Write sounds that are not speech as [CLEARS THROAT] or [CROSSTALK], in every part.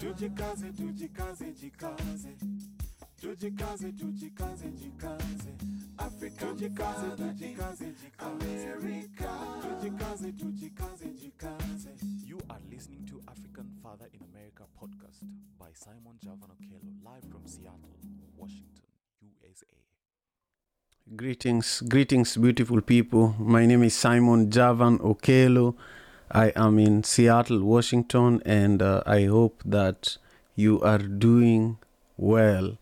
Tujikaze, tujikaze, jikaze. Tujikaze, tujikaze, jikaze. Africa, tujikaze, tujikaze, jikaze. America. Tujikaze, tujikaze, jikaze. You are listening to African Father in America podcast by Simon Javan Okelo, live from Seattle, Washington, USA. Greetings, greetings, beautiful people. My name is Simon Javan Okelo. I am in Seattle, Washington, and uh, I hope that you are doing well.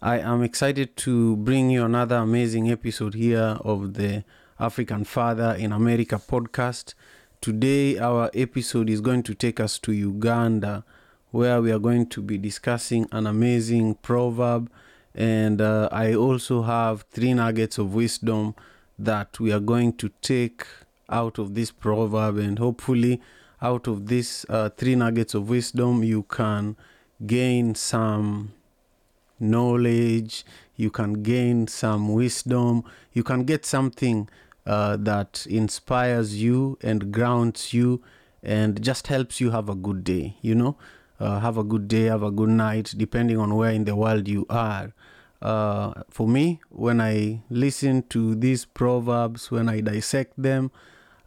I am excited to bring you another amazing episode here of the African Father in America podcast. Today, our episode is going to take us to Uganda, where we are going to be discussing an amazing proverb and uh, I also have three nuggets of wisdom that we are going to take out of this proverb, and hopefully, out of these uh, three nuggets of wisdom, you can gain some knowledge, you can gain some wisdom, you can get something uh, that inspires you and grounds you and just helps you have a good day, you know uh, have a good day, have a good night, depending on where in the world you are. Uh, for me, when I listen to these proverbs, when I dissect them,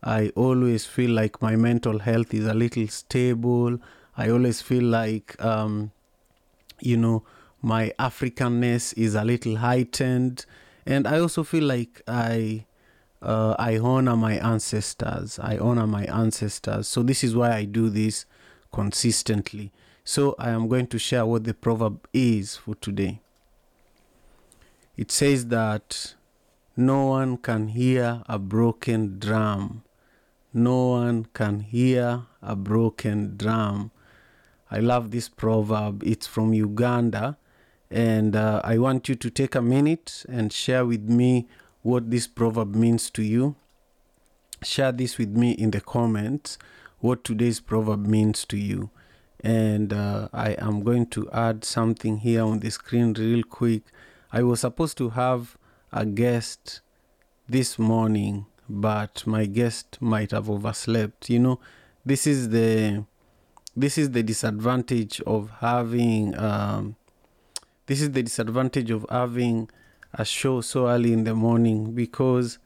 I always feel like my mental health is a little stable. I always feel like, um, you know, my Africanness is a little heightened. And I also feel like I. Uh, I honor my ancestors. I honor my ancestors. So, this is why I do this consistently. So I am going to share what the proverb is for today. It says that no one can hear a broken drum. No one can hear a broken drum. I love this proverb. It's from Uganda. And uh, I want you to take a minute and share with me what this proverb means to you. Share this with me in the comments what today's proverb means to you and uh, I am going to add something here on the screen real quick. I was supposed to have a guest this morning, but my guest might have overslept. You know, this is the this is the disadvantage of having um, this is the disadvantage of having a show so early in the morning because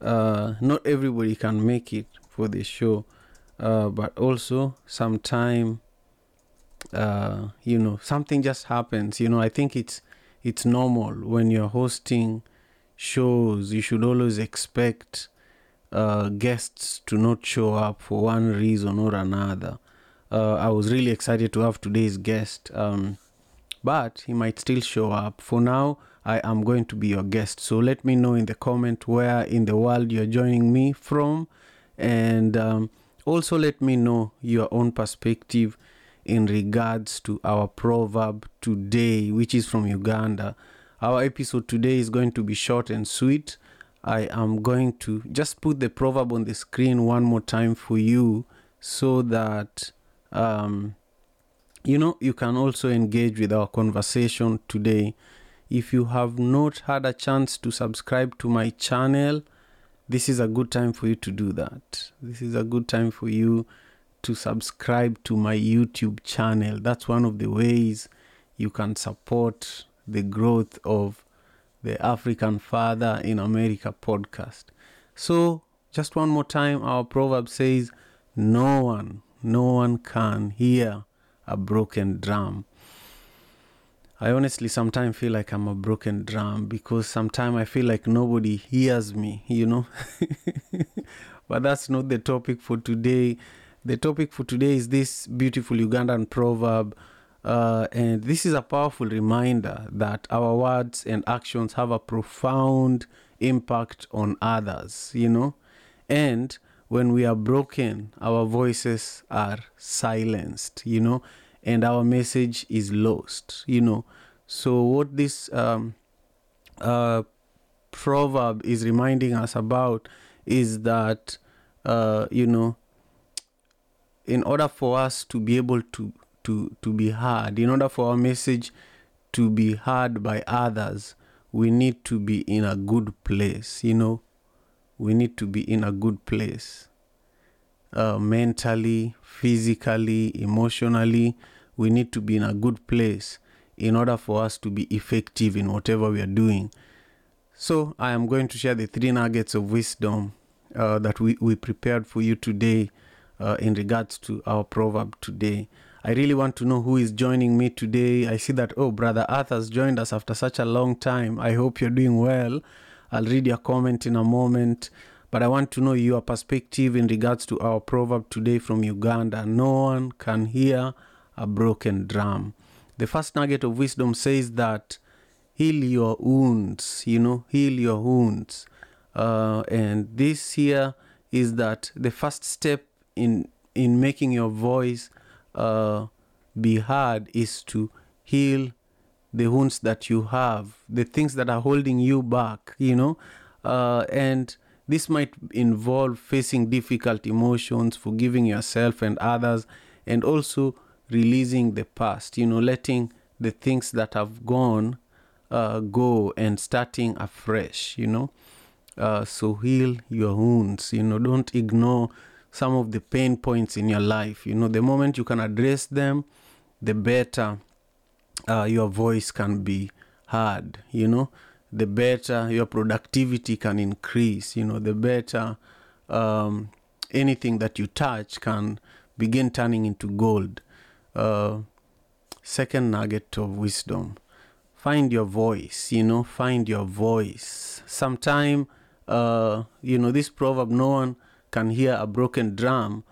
uh, not everybody can make it for the show. Uh, but also sometime uh, you know something just happens you know i think it's it's normal when you're hosting shows you should always expect uh, guests to not show up for one reason or another uh, i was really excited to have today's guest um, but he might still show up for now i am going to be your guest so let me know in the comment where in the world you're joining me from and um, also let me know your own perspective in regards to our proverb today, which is from Uganda. Our episode today is going to be short and sweet. I am going to just put the proverb on the screen one more time for you so that um, you know you can also engage with our conversation today. If you have not had a chance to subscribe to my channel, this is a good time for you to do that. This is a good time for you to subscribe to my YouTube channel. That's one of the ways you can support the growth of the African Father in America podcast. So, just one more time, our proverb says, No one, no one can hear a broken drum. I honestly sometimes feel like I'm a broken drum because sometimes I feel like nobody hears me, you know. [LAUGHS] but that's not the topic for today. The topic for today is this beautiful Ugandan proverb. Uh, and this is a powerful reminder that our words and actions have a profound impact on others, you know. And when we are broken, our voices are silenced, you know, and our message is lost, you know. So, what this um, uh, proverb is reminding us about is that, uh, you know, in order for us to be able to to to be heard in order for our message to be heard by others we need to be in a good place you know we need to be in a good place uh, mentally physically emotionally we need to be in a good place in order for us to be effective in whatever we are doing. So, I am going to share the three nuggets of wisdom uh, that we, we prepared for you today uh, in regards to our proverb today. I really want to know who is joining me today. I see that, oh, Brother Arthur's joined us after such a long time. I hope you're doing well. I'll read your comment in a moment. But I want to know your perspective in regards to our proverb today from Uganda. No one can hear a broken drum. The first nugget of wisdom says that heal your wounds, you know, heal your wounds. Uh, and this here is that the first step in in making your voice uh, be heard is to heal the wounds that you have, the things that are holding you back, you know, uh, and this might involve facing difficult emotions, forgiving yourself and others, and also releasing the past, you know, letting the things that have gone uh, go and starting afresh, you know. Uh, so heal your wounds, you know, don't ignore some of the pain points in your life. You know, the moment you can address them, the better uh, your voice can be heard, you know, the better your productivity can increase, you know, the better um, anything that you touch can begin turning into gold. Uh, second nugget of wisdom find your voice, you know, find your voice. Sometime, uh, you know, this proverb no one can hear a broken drum.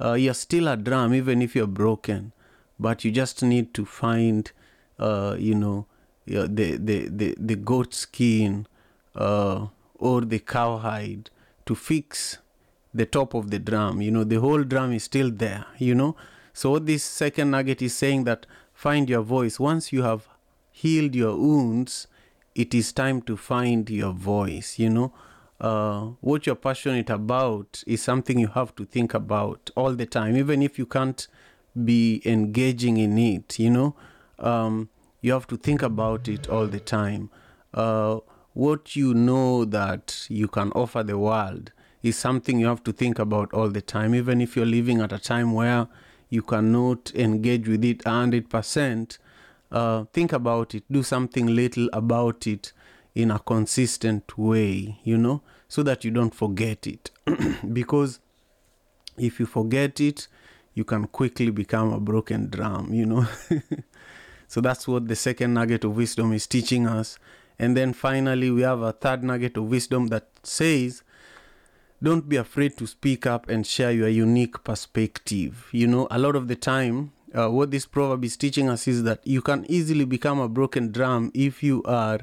Uh, you're still a drum, even if you're broken, but you just need to find, uh, you know, the, the, the, the goat skin uh, or the cowhide to fix the top of the drum. You know, the whole drum is still there, you know. So, this second nugget is saying that find your voice. Once you have healed your wounds, it is time to find your voice, you know. Uh, what you're passionate about is something you have to think about all the time, even if you can't be engaging in it, you know. Um, you have to think about it all the time. Uh, what you know that you can offer the world is something you have to think about all the time, even if you're living at a time where you cannot engage with it 100%. Uh, think about it, do something little about it in a consistent way, you know, so that you don't forget it. [CLEARS THROAT] because if you forget it, you can quickly become a broken drum, you know. [LAUGHS] so that's what the second nugget of wisdom is teaching us. And then finally, we have a third nugget of wisdom that says, don't be afraid to speak up and share your unique perspective. You know, a lot of the time, uh, what this proverb is teaching us is that you can easily become a broken drum if you are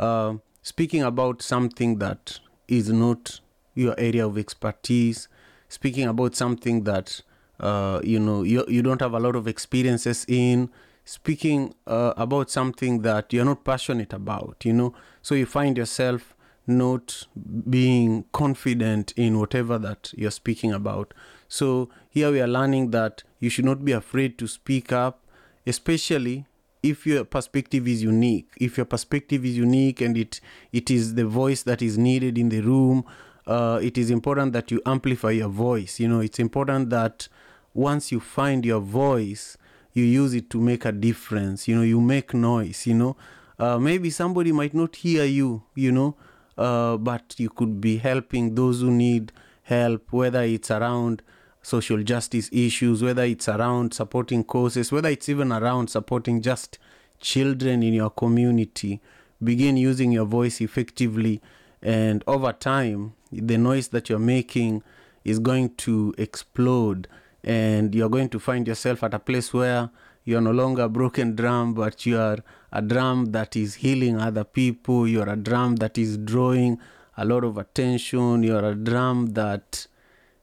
uh, speaking about something that is not your area of expertise, speaking about something that uh, you know you, you don't have a lot of experiences in, speaking uh, about something that you're not passionate about. You know, so you find yourself not being confident in whatever that you're speaking about. So here we are learning that you should not be afraid to speak up, especially if your perspective is unique. If your perspective is unique and it it is the voice that is needed in the room, uh, it is important that you amplify your voice. You know, it's important that once you find your voice, you use it to make a difference. You know, you make noise. You know, uh, maybe somebody might not hear you. You know uh, but you could be helping those who need help, whether it's around social justice issues, whether it's around supporting causes, whether it's even around supporting just children in your community. Begin using your voice effectively, and over time, the noise that you're making is going to explode, and you're going to find yourself at a place where you're no longer a broken drum, but you are a drum that is healing other people. You're a drum that is drawing a lot of attention. You're a drum that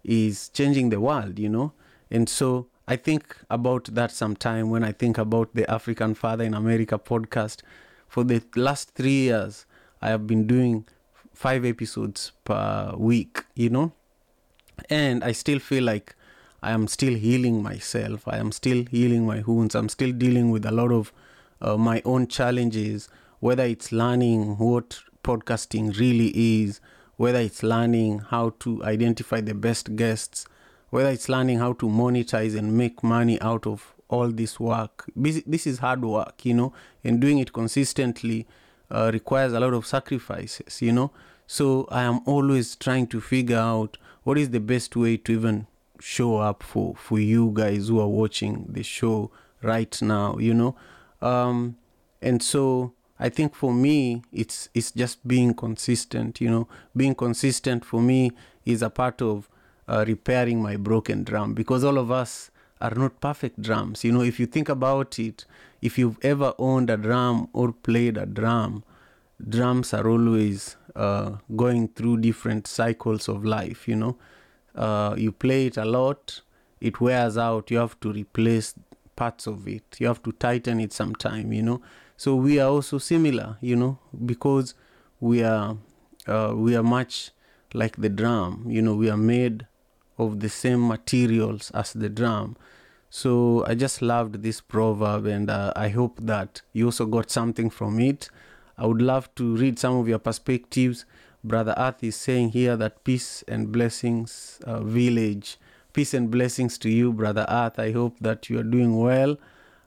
is changing the world, you know? And so I think about that sometime when I think about the African Father in America podcast. For the last three years, I have been doing five episodes per week, you know? And I still feel like I am still healing myself. I am still healing my wounds. I'm still dealing with a lot of uh, my own challenges, whether it's learning what podcasting really is, whether it's learning how to identify the best guests, whether it's learning how to monetize and make money out of all this work. This, is hard work, you know, and doing it consistently uh, requires a lot of sacrifices, you know. So I am always trying to figure out what is the best way to even show up for for you guys who are watching the show right now, you know. Um, and so I think for me, it's it's just being consistent. You know, being consistent for me is a part of uh, repairing my broken drum because all of us are not perfect drums. You know, if you think about it, if you've ever owned a drum or played a drum, drums are always uh, going through different cycles of life. You know, uh, you play it a lot, it wears out. You have to replace parts of it. You have to tighten it sometime. You know so we are also similar you know because we are uh, we are much like the drum you know we are made of the same materials as the drum. So i just loved this proverb and uh, i hope that you also got something from it. I would love to read some of your perspectives. Brother earth is saying here that peace and blessings uh, village. Peace and blessings to you brother earth i hope that you are doing well.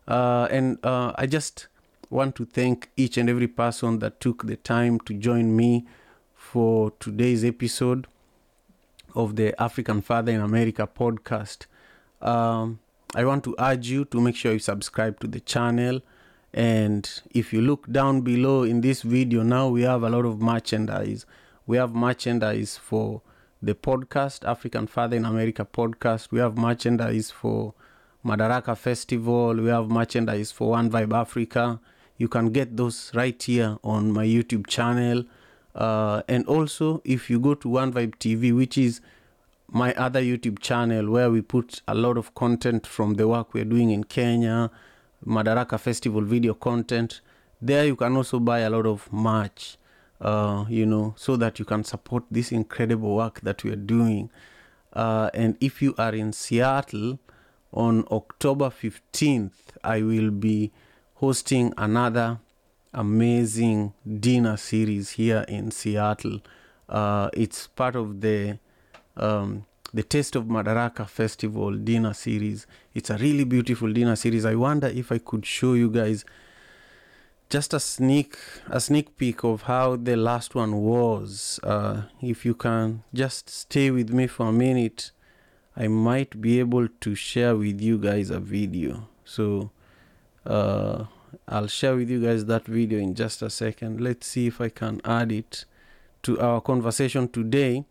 Uh, and uh, i just want to thank each and every person that took the time to join me for today's episode of the African Father in America podcast. Um, I want to urge you to make sure you subscribe to the channel. And if you look down below in this video, now we have a lot of merchandise. We have merchandise for the podcast, African Father in America podcast. We have merchandise for Madaraka Festival. We have merchandise for One Vibe Africa you can get those right here on my youtube channel. Uh, and also if you go to one vibe tv which is my other youtube channel where we put a lot of content from the work we're doing in kenya madaraka festival video content there you can also buy a lot of merch uh, you know so that you can support this incredible work that we are doing. Uh, and if you are in seattle on october 15th i will be hosting another amazing dinner series here in Seattle. Uh, it's part of the um, the Taste of Madaraka Festival dinner series. It's a really beautiful dinner series. I wonder if I could show you guys just a sneak a sneak peek of how the last one was. Uh, if you can just stay with me for a minute, I might be able to share with you guys a video. So uh, I'll share with you guys that video in just a second. Let's see if I can add it to our conversation today.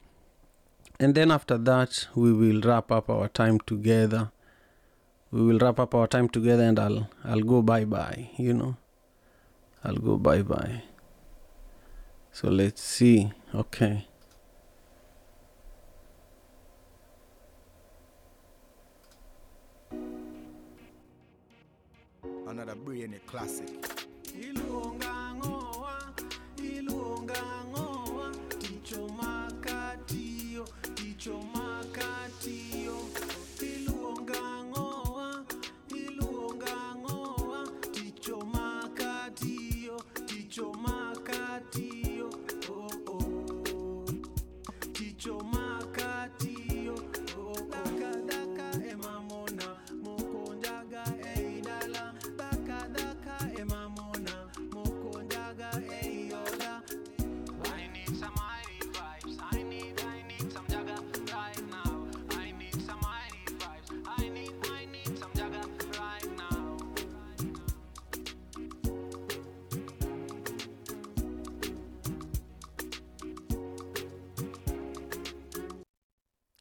And then after that, we will wrap up our time together. We will wrap up our time together and I'll I'll go bye bye, you know. I'll go bye bye. So let's see. Okay. Classic.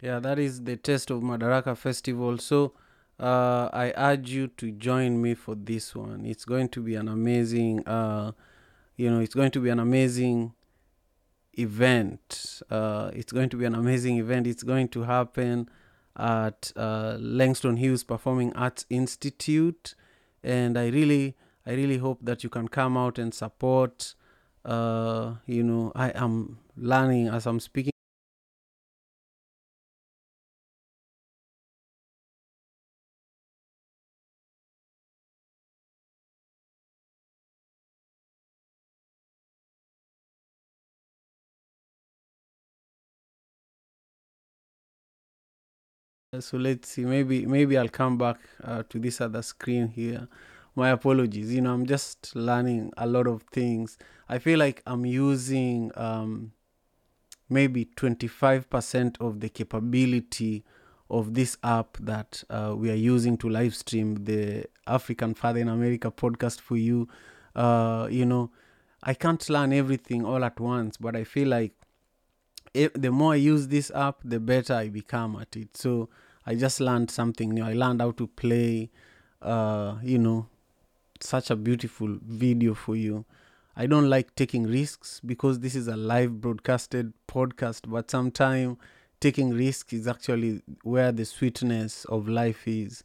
Yeah, that is the Taste of Madaraka Festival. So uh, I urge you to join me for this one. It's going to be an amazing, uh, you know, it's going to be an amazing event. Uh, it's going to be an amazing event. It's going to happen at uh, Langston Hughes Performing Arts Institute, and I really, I really hope that you can come out and support. Uh, you know, I am learning as I'm speaking. So let's see. Maybe maybe I'll come back uh, to this other screen here. My apologies. You know, I'm just learning a lot of things. I feel like I'm using um, maybe 25% of the capability of this app that uh, we are using to live stream the African Father in America podcast for you. Uh, you know, I can't learn everything all at once, but I feel like if, the more I use this app, the better I become at it. So I just learned something new. I learned how to play, uh, you know, such a beautiful video for you. I don't like taking risks because this is a live broadcasted podcast, but sometimes taking risks is actually where the sweetness of life is.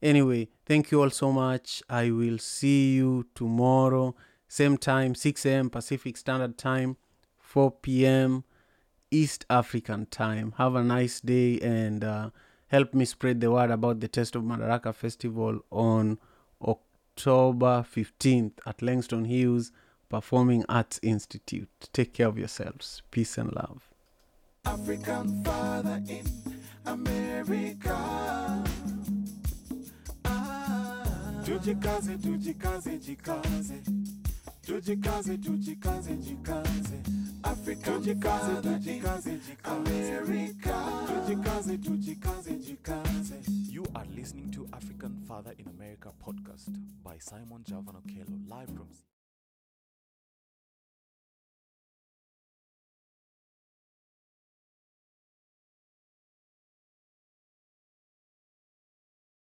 Anyway, thank you all so much. I will see you tomorrow, same time, 6 a.m. Pacific Standard Time, 4 p.m. East African time. Have a nice day and uh, help me spread the word about the Test of Madaraka Festival on October 15th at Langston Hughes Performing Arts Institute. Take care of yourselves. Peace and love. African father in America. Ah, tujikaze, tujikaze, jikaze. Tujikaze, tujikaze, jikaze. African tujikaze, tujikaze, jikaze. America. Tujikaze, tujikaze, jikaze. You are listening to African Father in America podcast by Simon Javan Okelo, live from